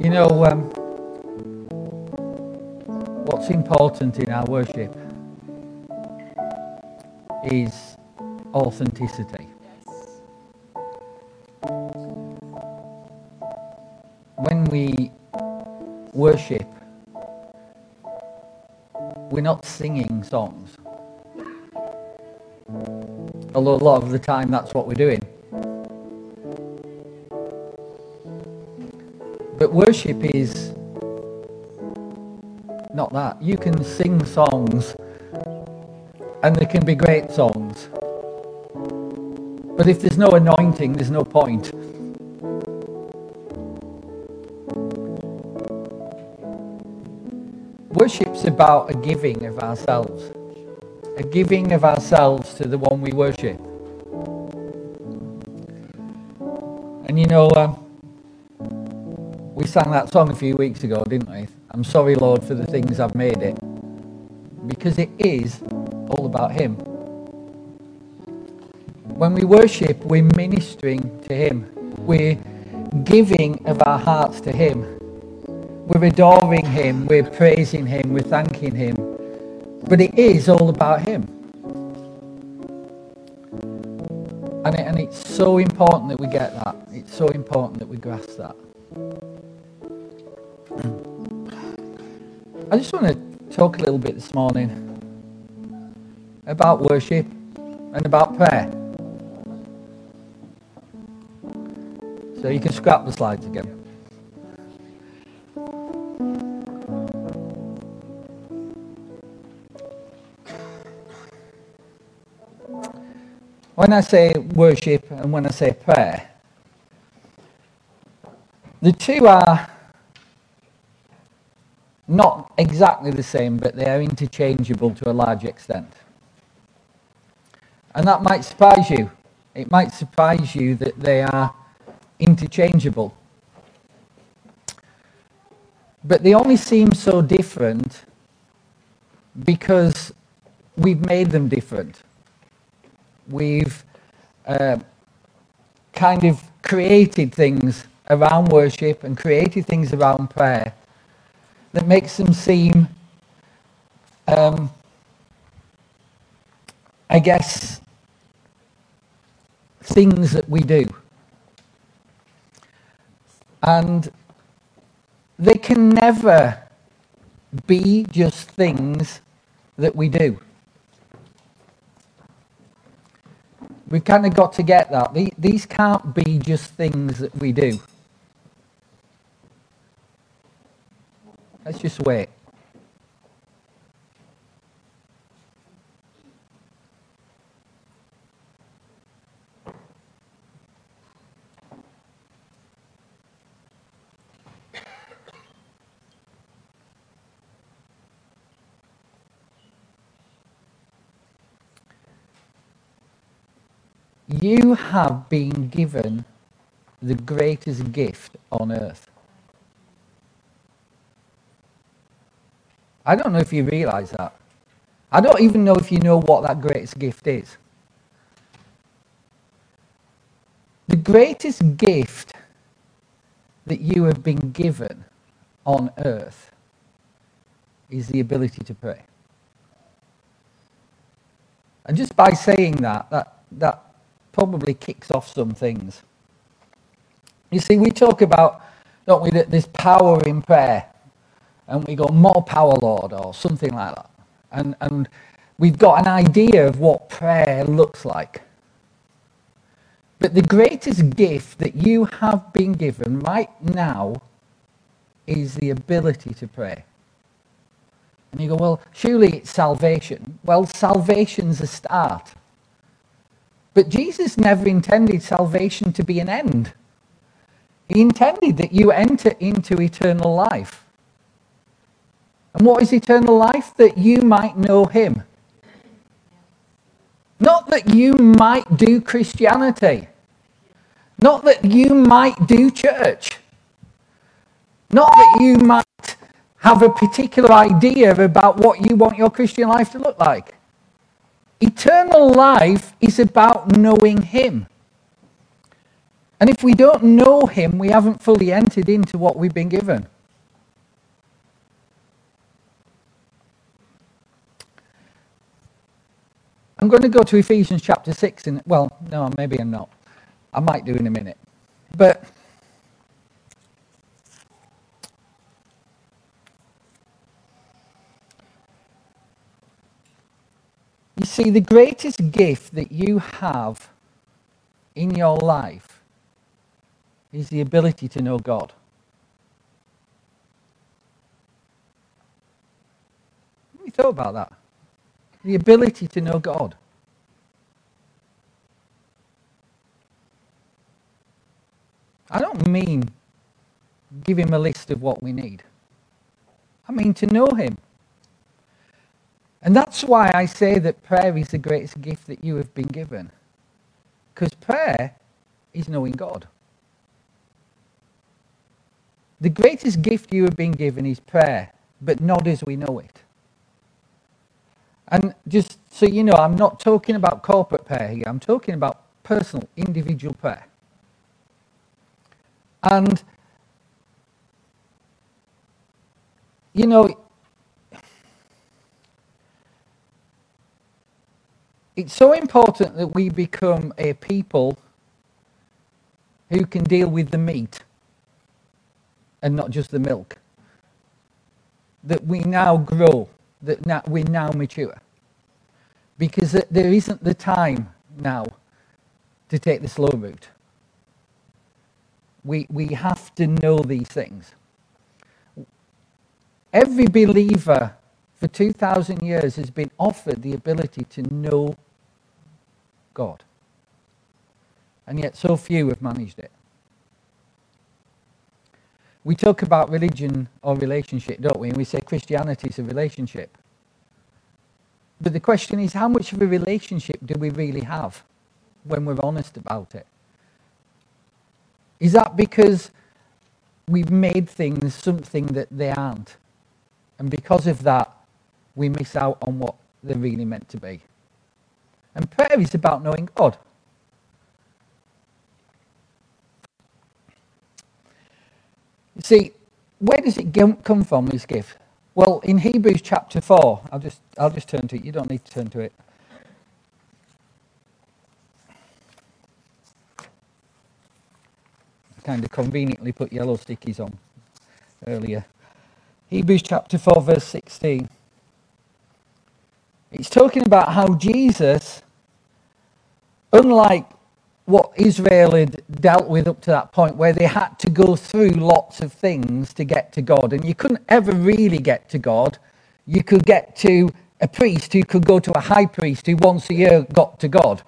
You know, um, what's important in our worship is authenticity. When we worship, we're not singing songs. Although a lot of the time that's what we're doing. But worship is not that. You can sing songs and they can be great songs. But if there's no anointing, there's no point. Worship's about a giving of ourselves, a giving of ourselves to the one we worship. And you know, um, we sang that song a few weeks ago, didn't we? I'm sorry, Lord, for the things I've made it. Because it is all about Him. When we worship, we're ministering to Him. We're giving of our hearts to Him. We're adoring Him. We're praising Him. We're thanking Him. But it is all about Him. And, it, and it's so important that we get that. It's so important that we grasp that. I just want to talk a little bit this morning about worship and about prayer. So you can scrap the slides again. When I say worship and when I say prayer, the two are not exactly the same, but they are interchangeable to a large extent. And that might surprise you. It might surprise you that they are interchangeable. But they only seem so different because we've made them different. We've uh, kind of created things around worship and created things around prayer that makes them seem, um, I guess, things that we do. And they can never be just things that we do. We've kind of got to get that. These can't be just things that we do. Let's just wait. You have been given the greatest gift on earth. I don't know if you realize that. I don't even know if you know what that greatest gift is. The greatest gift that you have been given on earth is the ability to pray. And just by saying that, that, that probably kicks off some things. You see, we talk about, don't we, that there's power in prayer and we go, more power, Lord, or something like that. And, and we've got an idea of what prayer looks like. But the greatest gift that you have been given right now is the ability to pray. And you go, well, surely it's salvation. Well, salvation's a start. But Jesus never intended salvation to be an end. He intended that you enter into eternal life. And what is eternal life? That you might know him. Not that you might do Christianity. Not that you might do church. Not that you might have a particular idea about what you want your Christian life to look like. Eternal life is about knowing Him. And if we don't know Him, we haven't fully entered into what we've been given. I'm going to go to Ephesians chapter 6. In, well, no, maybe I'm not. I might do in a minute. But see, the greatest gift that you have in your life is the ability to know God. Have you thought about that? the ability to know God. I don't mean give him a list of what we need. I mean to know him. And that's why I say that prayer is the greatest gift that you have been given. Because prayer is knowing God. The greatest gift you have been given is prayer, but not as we know it. And just so you know, I'm not talking about corporate prayer here, I'm talking about personal, individual prayer. And, you know, it's so important that we become a people who can deal with the meat and not just the milk. That we now grow that now, we're now mature. Because there isn't the time now to take the slow route. We, we have to know these things. Every believer for 2,000 years has been offered the ability to know God. And yet, so few have managed it. We talk about religion or relationship, don't we? And we say Christianity is a relationship. But the question is, how much of a relationship do we really have when we're honest about it? Is that because we've made things something that they aren't? And because of that, we miss out on what they're really meant to be. And prayer is about knowing God. You see, where does it come from, this gift? Well, in Hebrews chapter 4, I'll just, I'll just turn to it. You don't need to turn to it. I kind of conveniently put yellow stickies on earlier. Hebrews chapter 4, verse 16. It's talking about how Jesus, unlike what Israel had dealt with up to that point, where they had to go through lots of things to get to God. And you couldn't ever really get to God. You could get to a priest who could go to a high priest who once a year got to God.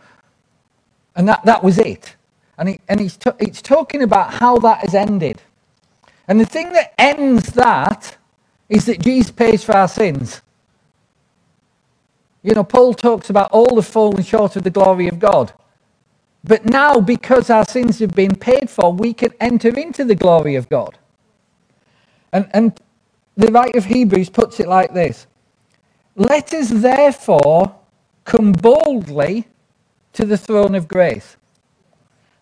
And that, that was it. And, he, and he's, t- it's talking about how that has ended. And the thing that ends that is that Jesus pays for our sins. You know, Paul talks about all the fallen short of the glory of God. But now, because our sins have been paid for, we can enter into the glory of God. And, and the writer of Hebrews puts it like this Let us therefore come boldly to the throne of grace,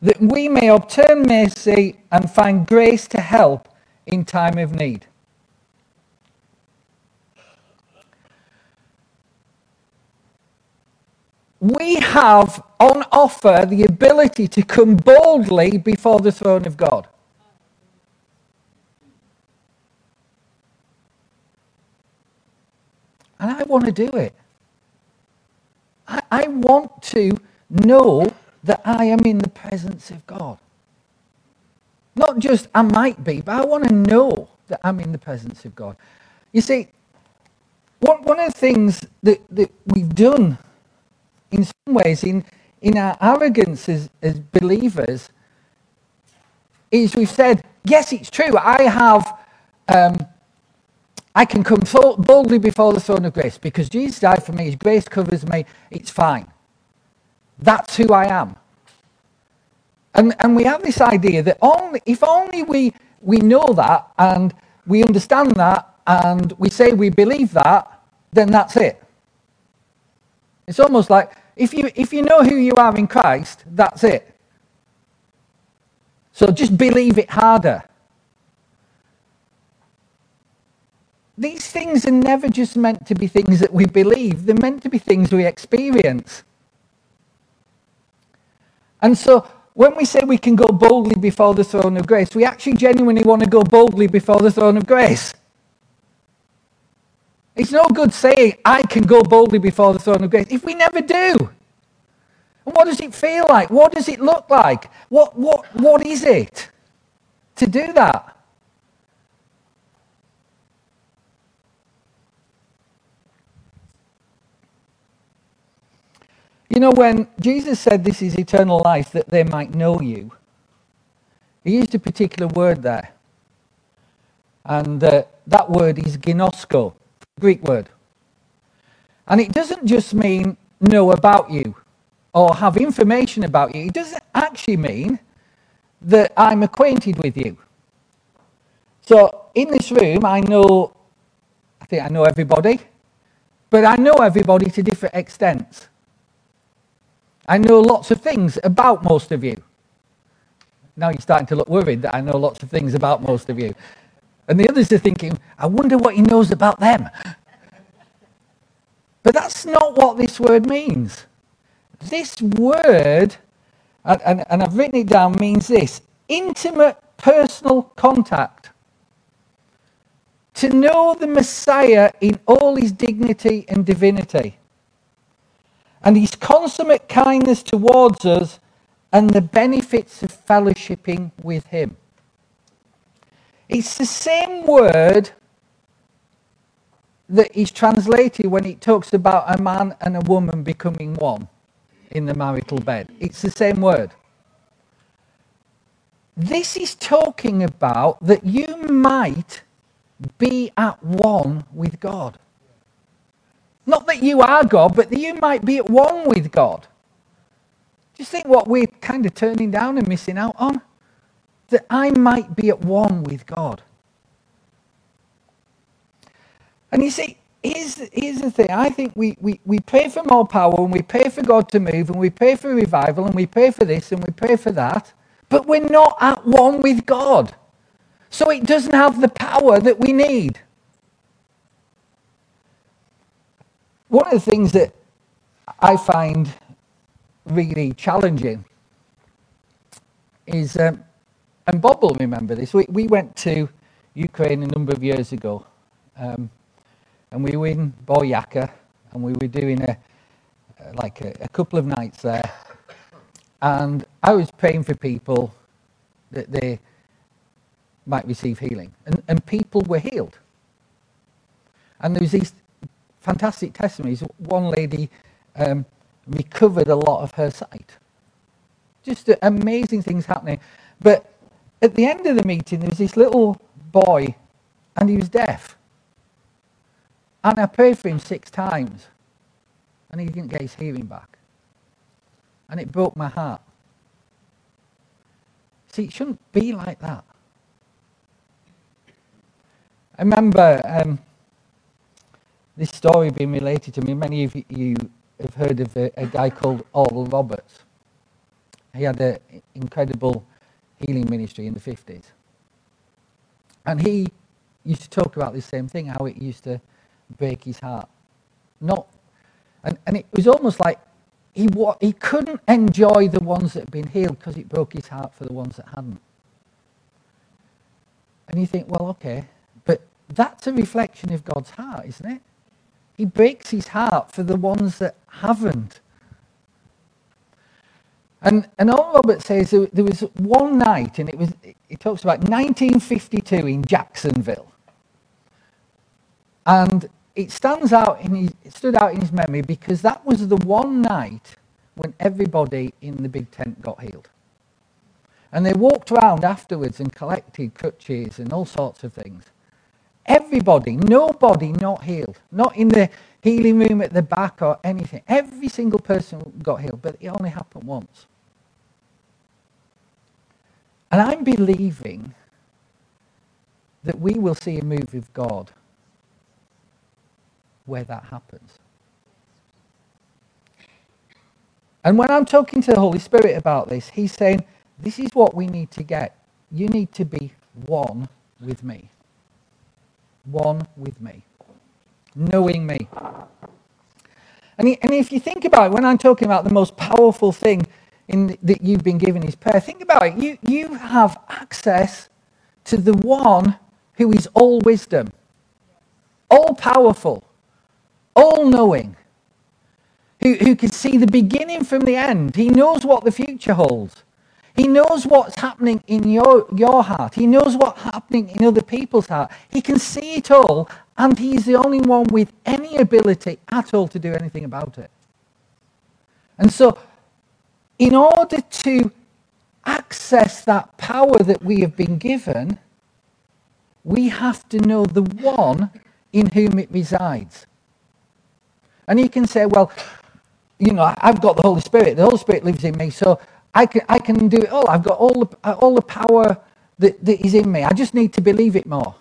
that we may obtain mercy and find grace to help in time of need. We have on offer the ability to come boldly before the throne of God. And I want to do it. I, I, want to know that I am in the presence of God. Not just I might be, but I want to know that I'm in the presence of God. You see, one, one of the things that, that we've done in some ways, in, in our arrogance as, as believers, is we've said, yes, it's true, I have, um, I can come boldly before the throne of grace because Jesus died for me, His grace covers me, it's fine. That's who I am. And, and we have this idea that only, if only we, we know that and we understand that and we say we believe that, then that's it. It's almost like if you, if you know who you are in Christ, that's it. So just believe it harder. These things are never just meant to be things that we believe, they're meant to be things we experience. And so when we say we can go boldly before the throne of grace, we actually genuinely want to go boldly before the throne of grace. It's no good saying, I can go boldly before the throne of grace, if we never do. And what does it feel like? What does it look like? What, what, what is it to do that? You know, when Jesus said this is eternal life, that they might know you, he used a particular word there. And uh, that word is ginosko, Greek word. And it doesn't just mean know about you or have information about you. It doesn't actually mean that I'm acquainted with you. So in this room, I know, I think I know everybody, but I know everybody to different extents. I know lots of things about most of you. Now you're starting to look worried that I know lots of things about most of you. And the others are thinking, I wonder what he knows about them. But that's not what this word means. This word, and, and, and I've written it down, means this intimate personal contact. To know the Messiah in all his dignity and divinity and his consummate kindness towards us and the benefits of fellowshipping with him. It's the same word that is translated when it talks about a man and a woman becoming one in the marital bed. It's the same word. This is talking about that you might be at one with God. Not that you are God, but that you might be at one with God. Just think what we're kind of turning down and missing out on. That I might be at one with God. And you see, here's, here's the thing. I think we, we, we pray for more power and we pray for God to move and we pray for revival and we pray for this and we pray for that, but we're not at one with God. So it doesn't have the power that we need. One of the things that I find really challenging is, um, and Bob will remember this, we, we went to Ukraine a number of years ago, um, and we were in Boyaka, and we were doing a, like a, a couple of nights there, and I was praying for people that they might receive healing, and, and people were healed. And there was these fantastic testimonies. One lady um, recovered a lot of her sight. Just amazing things happening. But at the end of the meeting, there was this little boy, and he was deaf. And I prayed for him six times, and he didn't get his hearing back. And it broke my heart. See, it shouldn't be like that. I remember um, this story being related to me. Many of you have heard of a, a guy called Oral Roberts. He had an incredible healing ministry in the 50s. And he used to talk about this same thing, how it used to break his heart. Not, and, and it was almost like he, he couldn't enjoy the ones that had been healed because it broke his heart for the ones that hadn't. And you think, well, okay, but that's a reflection of God's heart, isn't it? He breaks his heart for the ones that haven't. And, and Oral Roberts says there, there was one night, and it was, he talks about 1952 in Jacksonville. And it stands out in his, it stood out in his memory because that was the one night when everybody in the big tent got healed. And they walked around afterwards and collected crutches and all sorts of things. Everybody, nobody not healed. Not in the healing room at the back or anything. Every single person got healed, but it only happened once. And I'm believing that we will see a move of God where that happens. And when I'm talking to the Holy Spirit about this, He's saying, This is what we need to get. You need to be one with me. One with me. Knowing me. And, and if you think about it, when I'm talking about the most powerful thing in, that you've been given is prayer, think about it. You, you have access to the one who is all wisdom, all powerful, all knowing, who, who can see the beginning from the end. He knows what the future holds. He knows what's happening in your, your heart. He knows what's happening in other people's heart. He can see it all, and he's the only one with any ability at all to do anything about it. And so, in order to access that power that we have been given, we have to know the one in whom it resides. And you can say, well, you know, I've got the Holy Spirit. The Holy Spirit lives in me, so I can, I can do it all. I've got all the, uh, all the power that, that is in me. I just need to believe it more.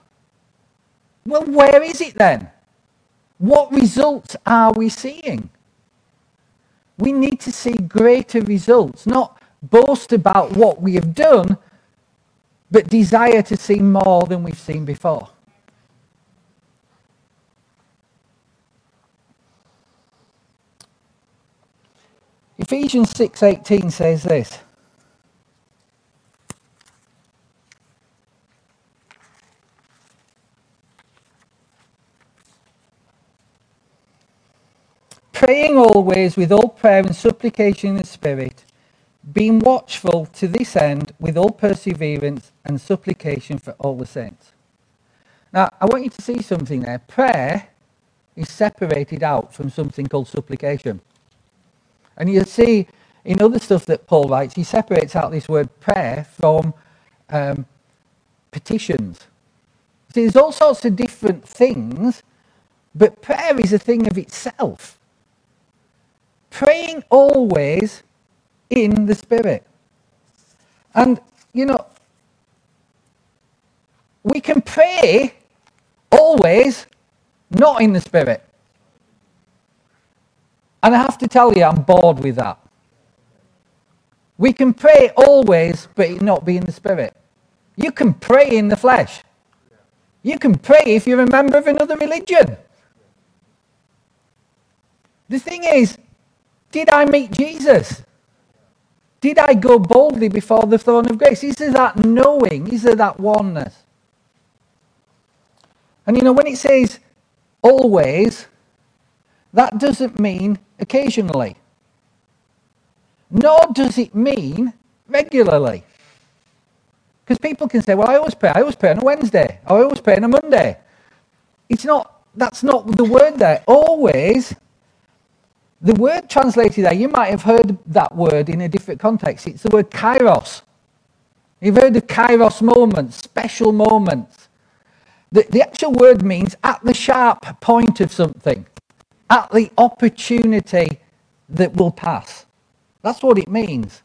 Well, where is it then? What results are we seeing? We need to see greater results, not boast about what we have done, but desire to see more than we've seen before. Ephesians 6:18 says this. Praying always with all prayer and supplication in the Spirit, being watchful to this end with all perseverance and supplication for all the saints. Now, I want you to see something there. Prayer is separated out from something called supplication. And you'll see in other stuff that Paul writes, he separates out this word prayer from um, petitions. See, there's all sorts of different things, but prayer is a thing of itself. Praying always in the Spirit. And, you know, we can pray always not in the Spirit. And I have to tell you, I'm bored with that. We can pray always, but not be in the spirit. You can pray in the flesh. You can pray if you're a member of another religion. The thing is, did I meet Jesus? Did I go boldly before the throne of grace? Is there that knowing? Is there that oneness? And you know, when it says always, that doesn't mean occasionally. Nor does it mean regularly. Because people can say, well, I always pray. I always pray on a Wednesday. I always pray on a Monday. It's not, that's not the word there. Always, the word translated there, you might have heard that word in a different context. It's the word kairos. You've heard of kairos moments, special moments. The, the actual word means at the sharp point of something at the opportunity that will pass. That's what it means.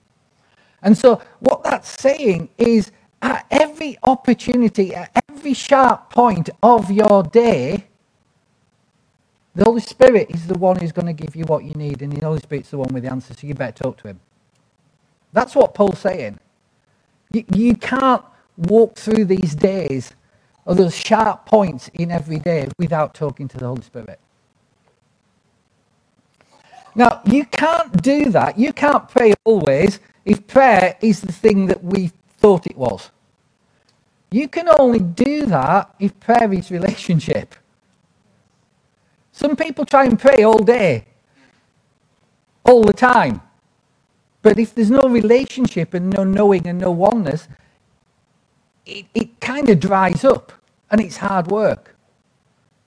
And so, what that's saying is at every opportunity, at every sharp point of your day, the Holy Spirit is the one who's going to give you what you need, and the Holy Spirit's the one with the answer, so you better talk to him. That's what Paul's saying. You, you can't walk through these days or those sharp points in every day without talking to the Holy Spirit. Now, you can't do that. You can't pray always if prayer is the thing that we thought it was. You can only do that if prayer is relationship. Some people try and pray all day, all the time. But if there's no relationship and no knowing and no oneness, it, it kind of dries up and it's hard work.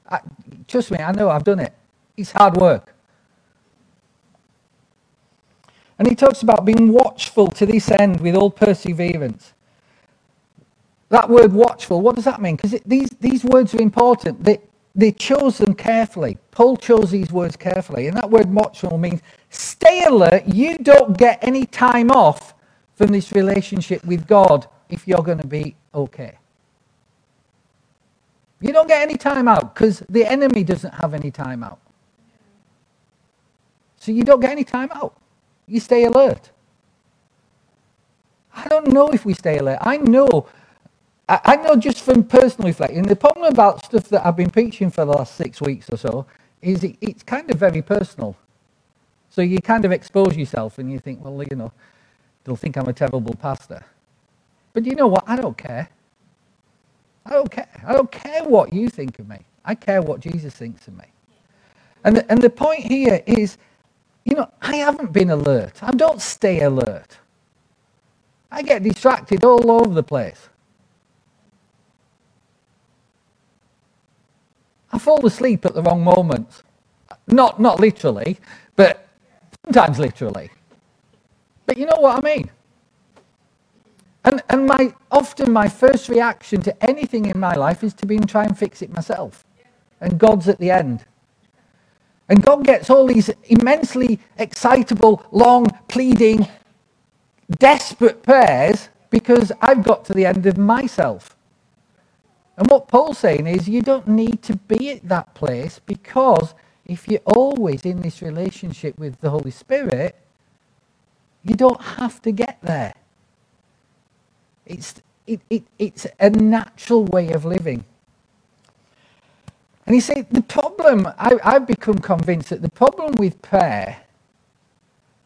I, trust me, I know I've done it. It's hard work. And he talks about being watchful to this end with all perseverance. That word watchful, what does that mean? Because these, these words are important. They, they chose them carefully. Paul chose these words carefully. And that word watchful means stay alert. You don't get any time off from this relationship with God if you're going to be okay. You don't get any time out because the enemy doesn't have any time out. So you don't get any time out. You stay alert. I don't know if we stay alert. I know, I, I know just from personal reflection, the problem about stuff that I've been preaching for the last six weeks or so is it, it's kind of very personal. So you kind of expose yourself and you think, well, you know, they'll think I'm a terrible pastor. But you know what? I don't care. I don't care. I don't care what you think of me. I care what Jesus thinks of me. And the, and the point here is, you know, I haven't been alert. I don't stay alert. I get distracted all over the place. I fall asleep at the wrong moments. Not, not literally, but sometimes literally. But you know what I mean? And, and my, often my first reaction to anything in my life is to be and try and fix it myself. And God's at the end. And God gets all these immensely excitable, long, pleading, desperate prayers because I've got to the end of myself. And what Paul's saying is you don't need to be at that place because if you're always in this relationship with the Holy Spirit, you don't have to get there. It's, it, it, it's a natural way of living. And he said, the problem, I, I've become convinced that the problem with prayer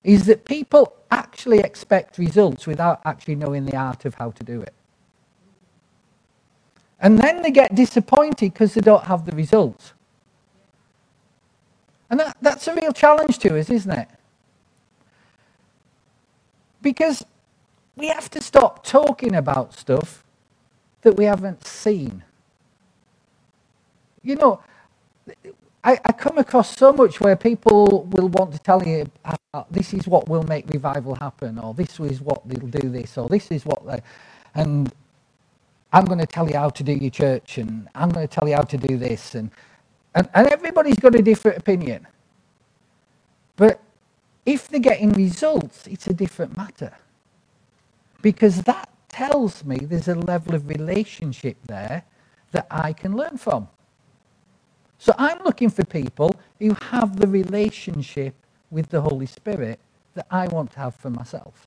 is that people actually expect results without actually knowing the art of how to do it. And then they get disappointed because they don't have the results. And that, that's a real challenge to us, isn't it? Because we have to stop talking about stuff that we haven't seen. You know, I, I, come across so much where people will want to tell you uh, this is what will make revival happen, or this is what they'll do this, or this is what they, and I'm going to tell you how to do your church, and I'm going to tell you how to do this, and and, and everybody's got a different opinion. But if they're getting results, it's a different matter. Because that tells me there's a level of relationship there that I can learn from. So I'm looking for people who have the relationship with the Holy Spirit that I want to have for myself.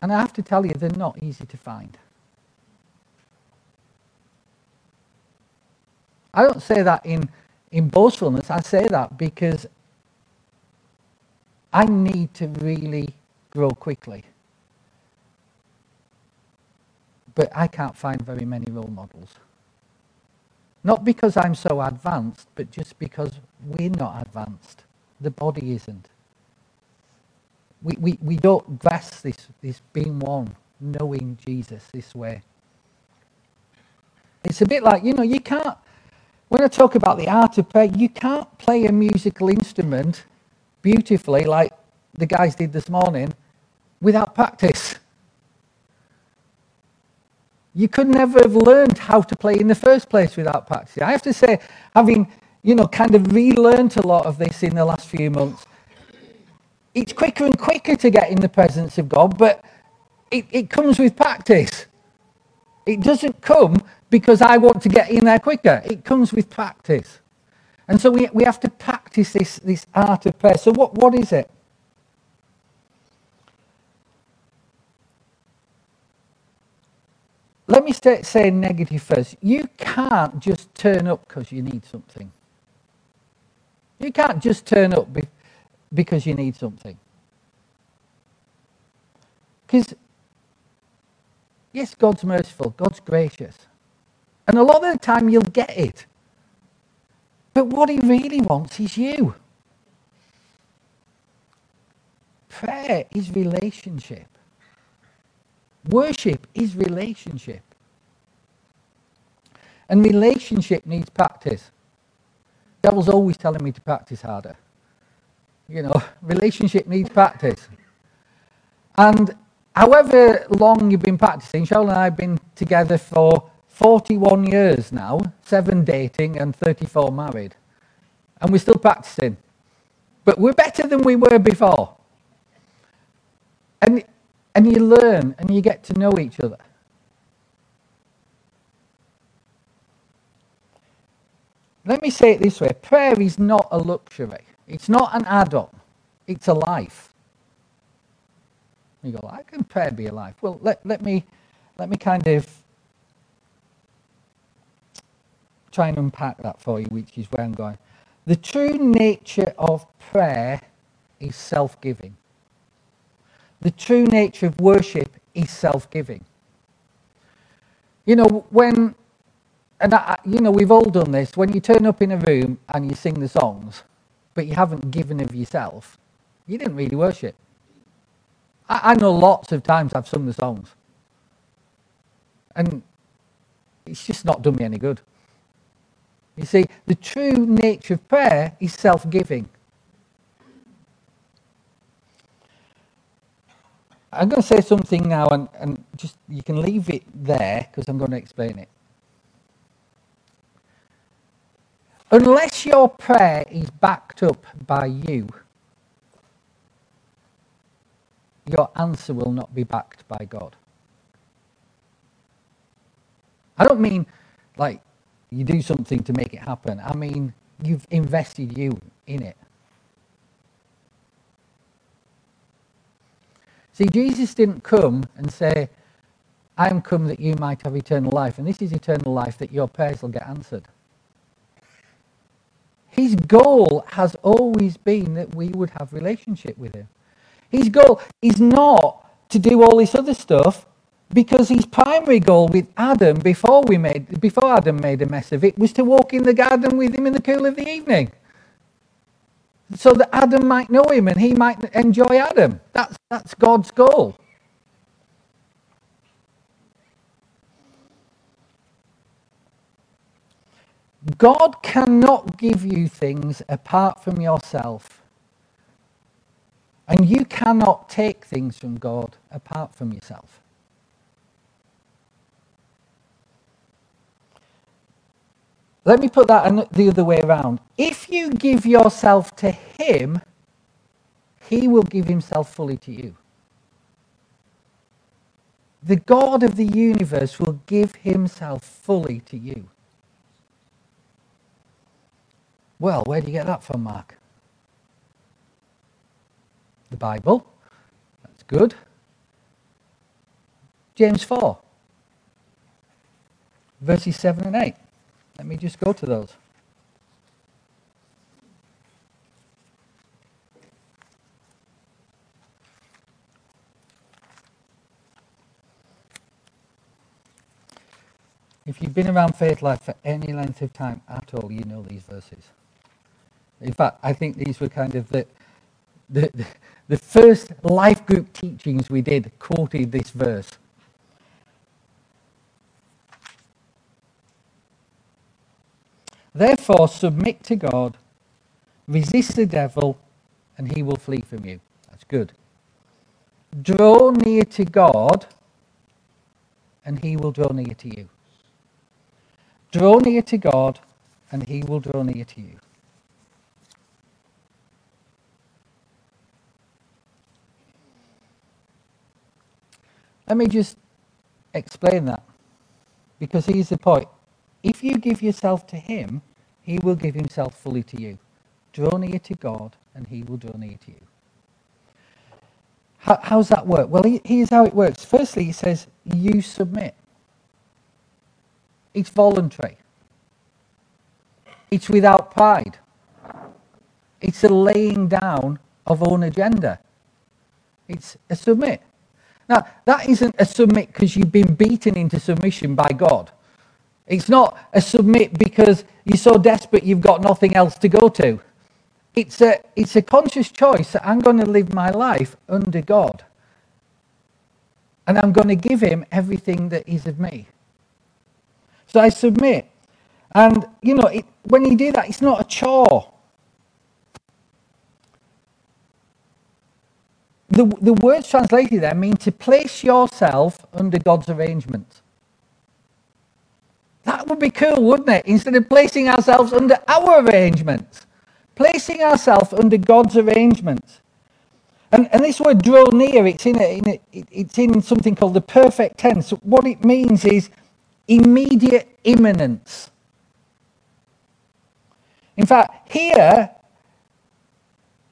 And I have to tell you, they're not easy to find. I don't say that in, in boastfulness. I say that because I need to really grow quickly. But I can't find very many role models. Not because I'm so advanced, but just because we're not advanced. The body isn't. We, we, we don't grasp this, this being one, knowing Jesus this way. It's a bit like, you know, you can't, when I talk about the art of prayer, you can't play a musical instrument beautifully, like the guys did this morning, without practice. You could never have learned how to play in the first place without practice. I have to say, having you know kind of relearned a lot of this in the last few months, it's quicker and quicker to get in the presence of God, but it, it comes with practice. It doesn't come because I want to get in there quicker. It comes with practice. And so we, we have to practice this, this art of prayer. So, what, what is it? Let me say, say negative first. You can't just turn up because you need something. You can't just turn up be, because you need something. Because, yes, God's merciful, God's gracious. And a lot of the time you'll get it. But what he really wants is you. Prayer is relationship. Worship is relationship. And relationship needs practice. Devil's always telling me to practice harder. You know, relationship needs practice. And however long you've been practicing, Cheryl and I have been together for 41 years now, seven dating and 34 married. And we're still practicing. But we're better than we were before. And, and you learn and you get to know each other. Let me say it this way prayer is not a luxury, it's not an add on, it's a life. You go, I can prayer be a life? Well, let, let, me, let me kind of try and unpack that for you, which is where I'm going. The true nature of prayer is self giving. The true nature of worship is self giving. You know, when, and I, you know, we've all done this, when you turn up in a room and you sing the songs, but you haven't given of yourself, you didn't really worship. I, I know lots of times I've sung the songs, and it's just not done me any good. You see, the true nature of prayer is self giving. I'm going to say something now, and, and just you can leave it there because I'm going to explain it. Unless your prayer is backed up by you, your answer will not be backed by God. I don't mean like you do something to make it happen. I mean, you've invested you in it. See, Jesus didn't come and say, I'm come that you might have eternal life. And this is eternal life that your prayers will get answered. His goal has always been that we would have relationship with him. His goal is not to do all this other stuff because his primary goal with Adam before we made before Adam made a mess of it was to walk in the garden with him in the cool of the evening. So that Adam might know him and he might enjoy Adam. That's that's God's goal. God cannot give you things apart from yourself. And you cannot take things from God apart from yourself. Let me put that the other way around. If you give yourself to Him, He will give Himself fully to you. The God of the universe will give Himself fully to you. Well, where do you get that from, Mark? The Bible. That's good. James 4, verses 7 and 8. Let me just go to those. If you've been around faith life for any length of time at all, you know these verses. In fact, I think these were kind of the, the, the first life group teachings we did quoted this verse. Therefore, submit to God, resist the devil, and he will flee from you. That's good. Draw near to God, and he will draw near to you. Draw near to God, and he will draw near to you. Let me just explain that because here's the point. If you give yourself to him, he will give himself fully to you. Draw near to God, and he will draw near to you. How, how's that work? Well, here's how it works. Firstly, he says, You submit. It's voluntary, it's without pride, it's a laying down of own agenda. It's a submit. Now, that isn't a submit because you've been beaten into submission by God. It's not a submit because you're so desperate you've got nothing else to go to. It's a, it's a conscious choice that I'm going to live my life under God. And I'm going to give him everything that is of me. So I submit. And, you know, it, when you do that, it's not a chore. The, the words translated there mean to place yourself under God's arrangement. That would be cool, wouldn't it? Instead of placing ourselves under our arrangements, placing ourselves under God's arrangements. And, and this word draw near, it's in, a, in a, it's in something called the perfect tense. What it means is immediate imminence. In fact, here,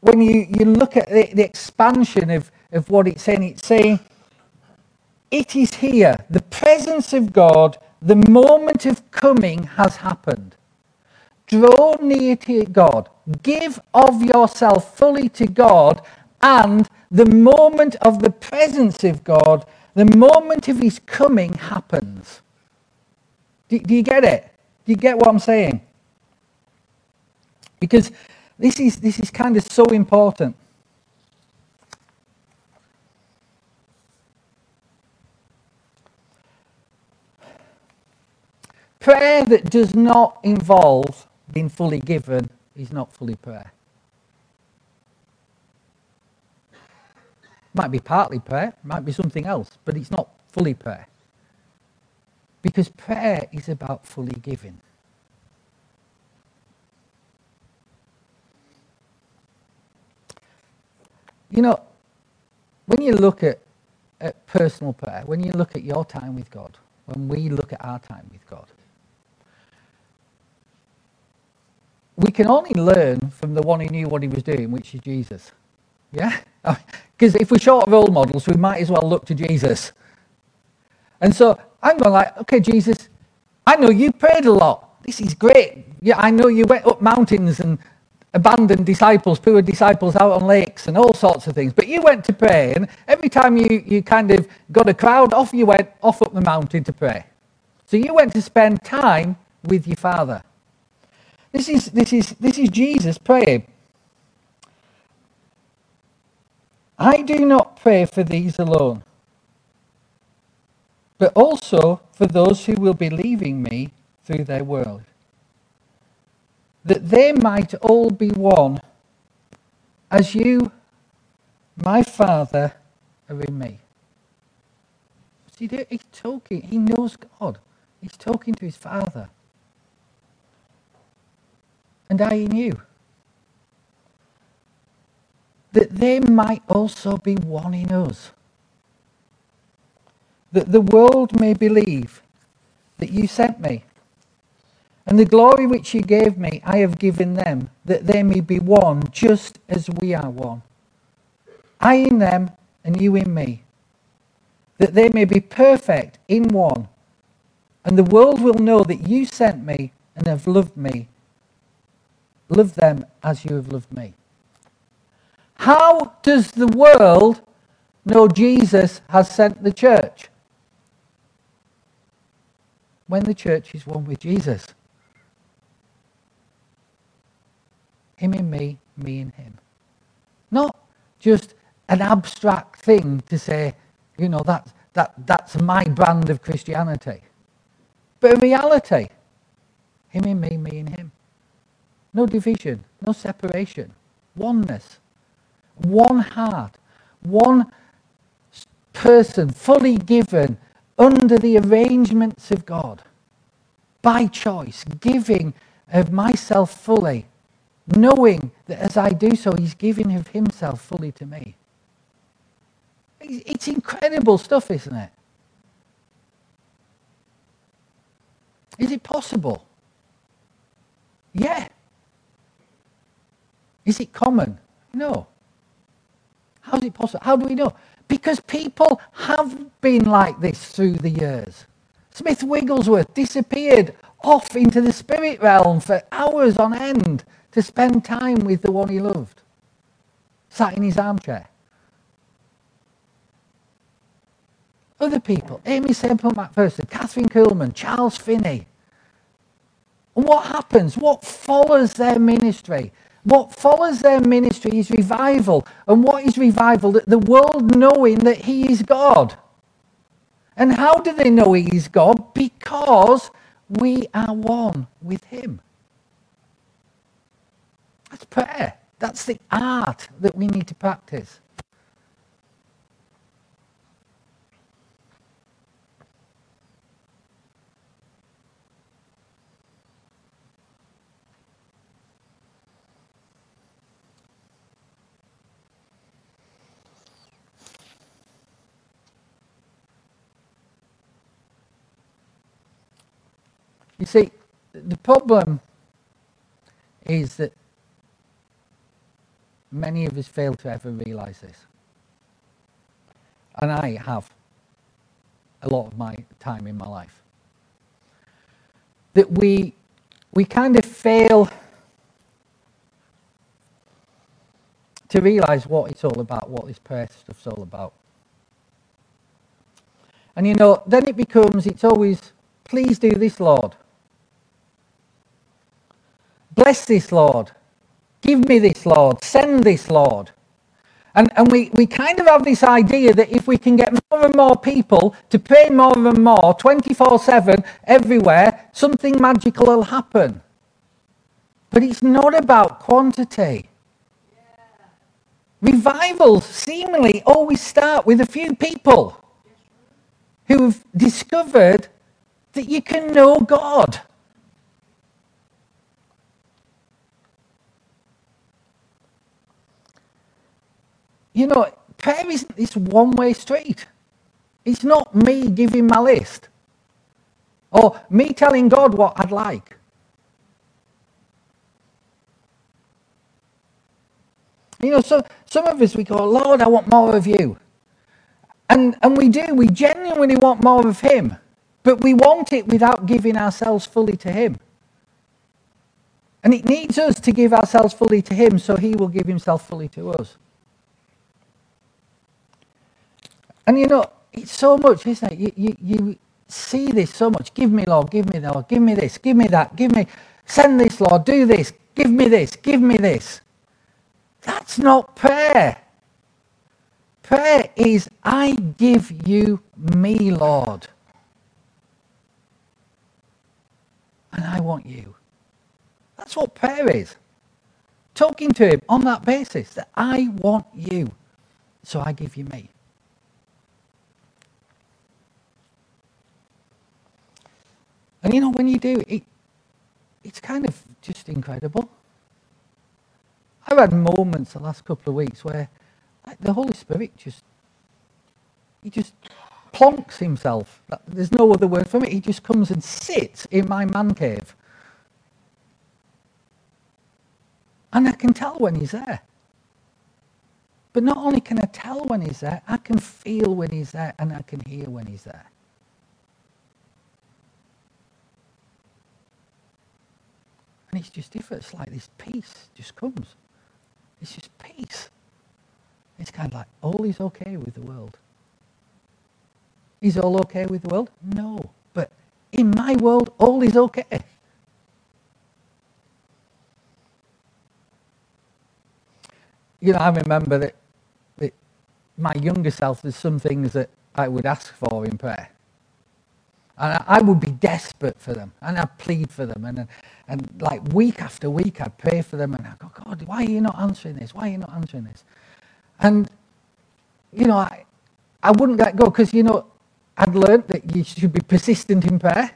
when you, you look at the, the expansion of, of what it's saying, it's saying, it is here. The presence of God, the moment of coming has happened. Draw near to God. Give of yourself fully to God. And the moment of the presence of God, the moment of his coming happens. Do, do you get it? Do you get what I'm saying? Because this is, this is kind of so important. Prayer that does not involve being fully given is not fully prayer. Might be partly prayer, might be something else, but it's not fully prayer. Because prayer is about fully giving. You know, when you look at, at personal prayer, when you look at your time with God, when we look at our time with God, we can only learn from the one who knew what he was doing, which is Jesus. Yeah? Uh, because if we're short of role models, we might as well look to Jesus. And so I'm going like, okay, Jesus, I know you prayed a lot. This is great. Yeah, I know you went up mountains and abandoned disciples, poor disciples out on lakes and all sorts of things. But you went to pray, and every time you, you kind of got a crowd, off you went, off up the mountain to pray. So you went to spend time with your Father. This is, this is, this is Jesus praying. I do not pray for these alone, but also for those who will be leaving me through their world, that they might all be one, as you, my Father, are in me. See, he's talking, he knows God. He's talking to his Father. And I in you that they might also be one in us. That the world may believe that you sent me. And the glory which you gave me, I have given them, that they may be one, just as we are one. I in them, and you in me. That they may be perfect in one. And the world will know that you sent me and have loved me. Love them as you have loved me. How does the world know Jesus has sent the church? When the church is one with Jesus. Him in me, me in him. Not just an abstract thing to say, you know, that, that, that's my brand of Christianity. But in reality. Him in me, me in him. No division, no separation, oneness one heart, one person, fully given under the arrangements of God, by choice, giving of myself fully, knowing that as I do so, He's giving of Himself fully to me. It's incredible stuff, isn't it? Is it possible? Yeah. Is it common? No. How is it possible? How do we know? Because people have been like this through the years. Smith Wigglesworth disappeared off into the spirit realm for hours on end to spend time with the one he loved, sat in his armchair. Other people, Aimee Semple McPherson, Kathryn Kuhlman, Charles Finney. And what happens? What follows their ministry? What follows their ministry is revival. And what is revival? That the world knowing that He is God. And how do they know He is God? Because we are one with Him. That's prayer. That's the art that we need to practice. You see, the problem is that many of us fail to ever realize this. And I have a lot of my time in my life. That we, we kind of fail to realize what it's all about, what this prayer stuff's all about. And you know, then it becomes, it's always, please do this, Lord. Bless this, Lord. Give me this, Lord. Send this, Lord. And, and we, we kind of have this idea that if we can get more and more people to pray more and more, 24 7, everywhere, something magical will happen. But it's not about quantity. Revivals seemingly always start with a few people who've discovered that you can know God. You know, prayer isn't this one way street. It's not me giving my list or me telling God what I'd like. You know, so some of us we go, Lord, I want more of you. And, and we do, we genuinely want more of Him, but we want it without giving ourselves fully to Him. And it needs us to give ourselves fully to Him so He will give Himself fully to us. And you know, it's so much, isn't it? You, you, you see this so much. Give me, Lord, give me, Lord, give me this, give me that, give me, send this, Lord, do this, give me this, give me this. That's not prayer. Prayer is, I give you me, Lord. And I want you. That's what prayer is. Talking to Him on that basis that I want you, so I give you me. And you know, when you do, it, it's kind of just incredible. I've had moments the last couple of weeks where like, the Holy Spirit just, he just plonks himself. There's no other word for it. He just comes and sits in my man cave. And I can tell when he's there. But not only can I tell when he's there, I can feel when he's there and I can hear when he's there. And it's just different. It's like this peace just comes. It's just peace. It's kind of like all is okay with the world. Is all okay with the world? No. But in my world, all is okay. You know, I remember that, that my younger self, there's some things that I would ask for in prayer. And I would be desperate for them. And I'd plead for them. And, and like week after week, I'd pray for them. And I'd go, God, why are you not answering this? Why are you not answering this? And, you know, I, I wouldn't let go because, you know, I'd learned that you should be persistent in prayer.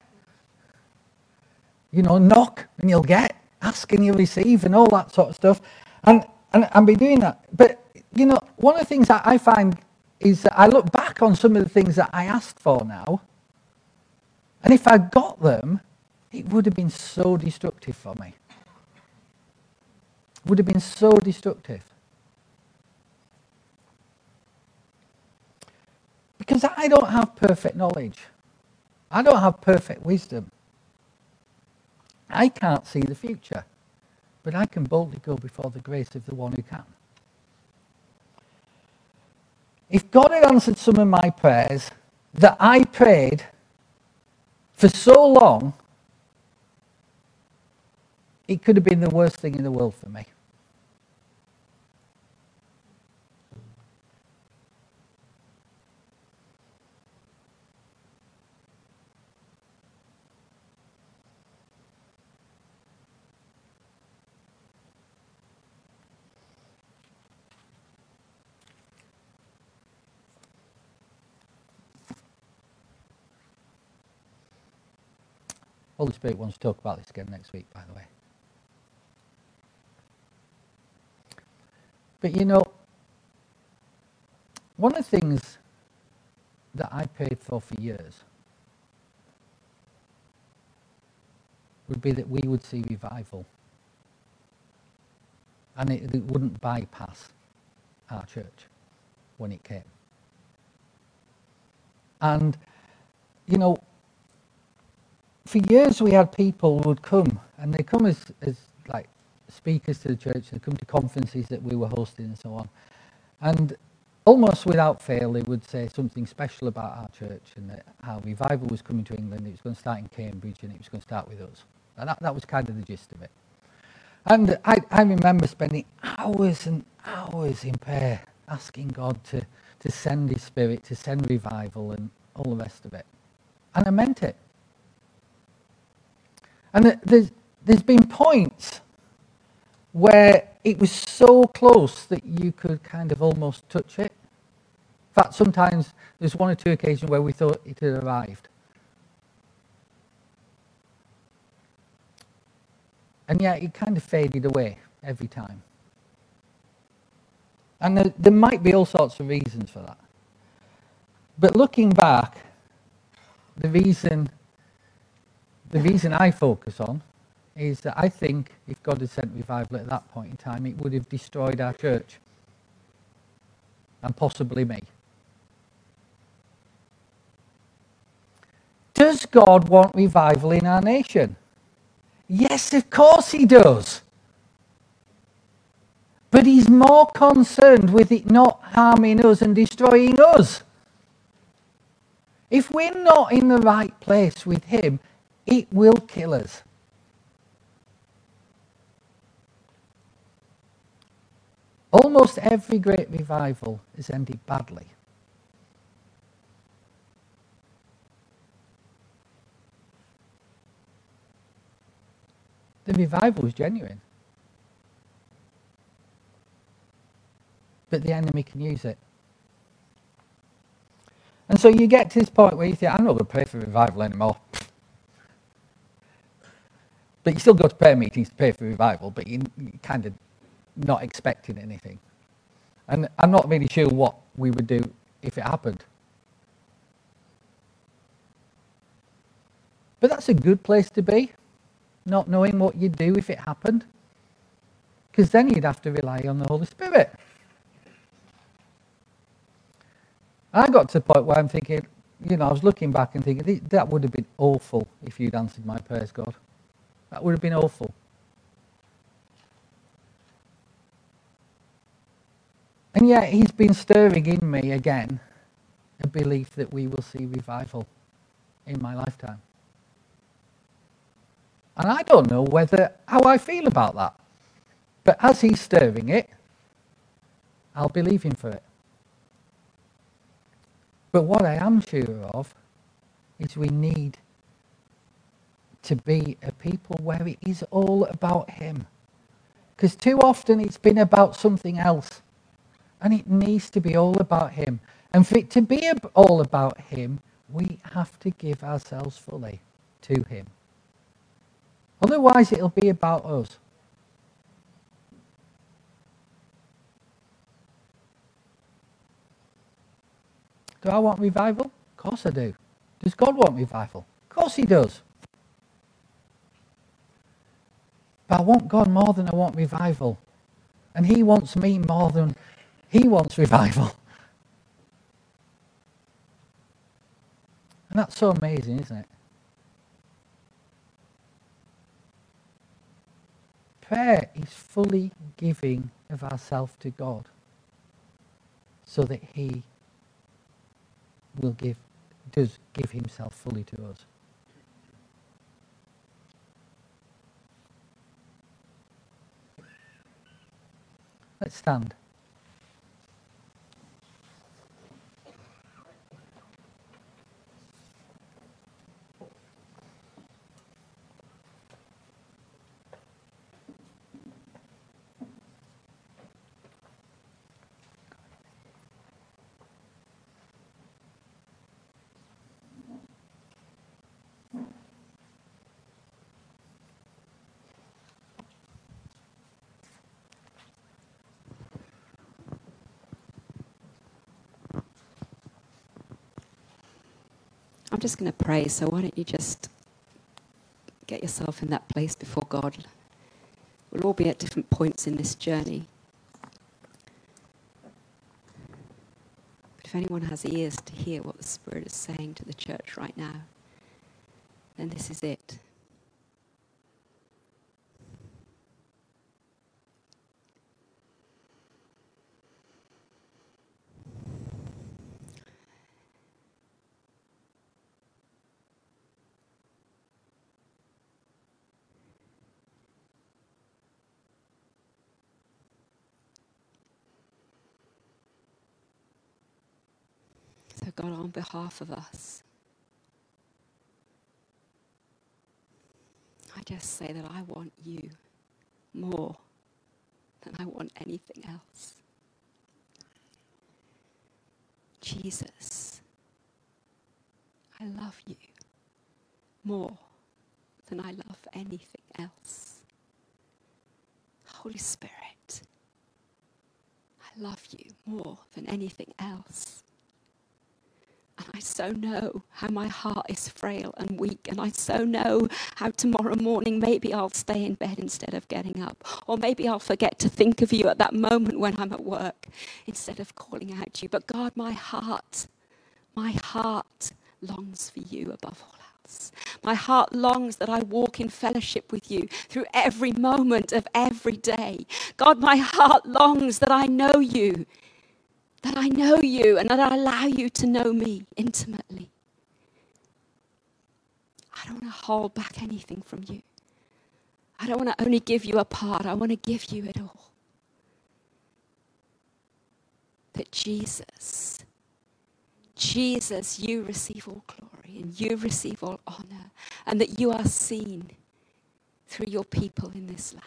You know, knock and you'll get, ask and you'll receive, and all that sort of stuff. And, and I'd be doing that. But, you know, one of the things that I find is that I look back on some of the things that I asked for now and if I got them, it would have been so destructive for me. It Would have been so destructive. Because I don't have perfect knowledge. I don't have perfect wisdom. I can't see the future, but I can boldly go before the grace of the one who can. If God had answered some of my prayers that I prayed for so long, it could have been the worst thing in the world for me. Holy Spirit wants to talk about this again next week, by the way. But you know, one of the things that I prayed for for years would be that we would see revival and it, it wouldn't bypass our church when it came. And, you know, for years we had people would come and they come as, as like speakers to the church, they come to conferences that we were hosting and so on. And almost without fail, they would say something special about our church and that how revival was coming to England. It was going to start in Cambridge and it was going to start with us. And that, that was kind of the gist of it. And I, I remember spending hours and hours in prayer asking God to, to send His Spirit, to send revival and all the rest of it. And I meant it. And there's, there's been points where it was so close that you could kind of almost touch it. In fact, sometimes there's one or two occasions where we thought it had arrived. And yet it kind of faded away every time. And there, there might be all sorts of reasons for that. But looking back, the reason the reason I focus on is that I think if God had sent revival at that point in time, it would have destroyed our church and possibly me. Does God want revival in our nation? Yes, of course he does. But he's more concerned with it not harming us and destroying us. If we're not in the right place with him, it will kill us. Almost every great revival has ended badly. The revival is genuine. But the enemy can use it. And so you get to this point where you think, I'm not going to pray for revival anymore. But you still go to prayer meetings to pray for revival, but you're kind of not expecting anything. And I'm not really sure what we would do if it happened. But that's a good place to be not knowing what you'd do if it happened. Because then you'd have to rely on the Holy Spirit. I got to the point where I'm thinking, you know, I was looking back and thinking, that would have been awful if you'd answered my prayers, God. That would have been awful. And yet, He's been stirring in me again a belief that we will see revival in my lifetime. And I don't know whether how I feel about that. But as he's stirring it, I'll believe him for it. But what I am sure of is we need to be a people where it is all about him. Because too often it's been about something else. And it needs to be all about him. And for it to be all about him, we have to give ourselves fully to him. Otherwise, it'll be about us. Do I want revival? Of course I do. Does God want revival? Of course He does. But I want God more than I want revival. And He wants me more than He wants revival. And that's so amazing, isn't it? prayer is fully giving of ourselves to God so that he will give does give himself fully to us. Let's stand. I'm just going to pray, so why don't you just get yourself in that place before God? We'll all be at different points in this journey. But if anyone has ears to hear what the Spirit is saying to the church right now, then this is it. God, on behalf of us, I just say that I want you more than I want anything else. Jesus, I love you more than I love anything else. Holy Spirit, I love you more than anything else. And I so know how my heart is frail and weak. And I so know how tomorrow morning maybe I'll stay in bed instead of getting up. Or maybe I'll forget to think of you at that moment when I'm at work instead of calling out to you. But God, my heart, my heart longs for you above all else. My heart longs that I walk in fellowship with you through every moment of every day. God, my heart longs that I know you that I know you and that I allow you to know me intimately. I don't want to hold back anything from you. I don't want to only give you a part, I want to give you it all. That Jesus, Jesus, you receive all glory and you receive all honor, and that you are seen through your people in this land.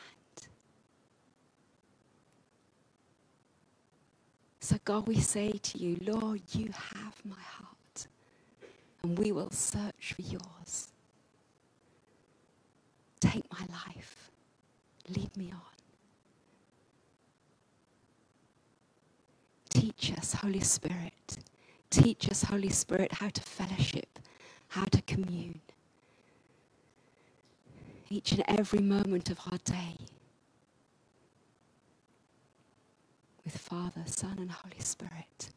So, God, we say to you, Lord, you have my heart, and we will search for yours. Take my life, lead me on. Teach us, Holy Spirit. Teach us, Holy Spirit, how to fellowship, how to commune. Each and every moment of our day. With Father, Son, and Holy Spirit.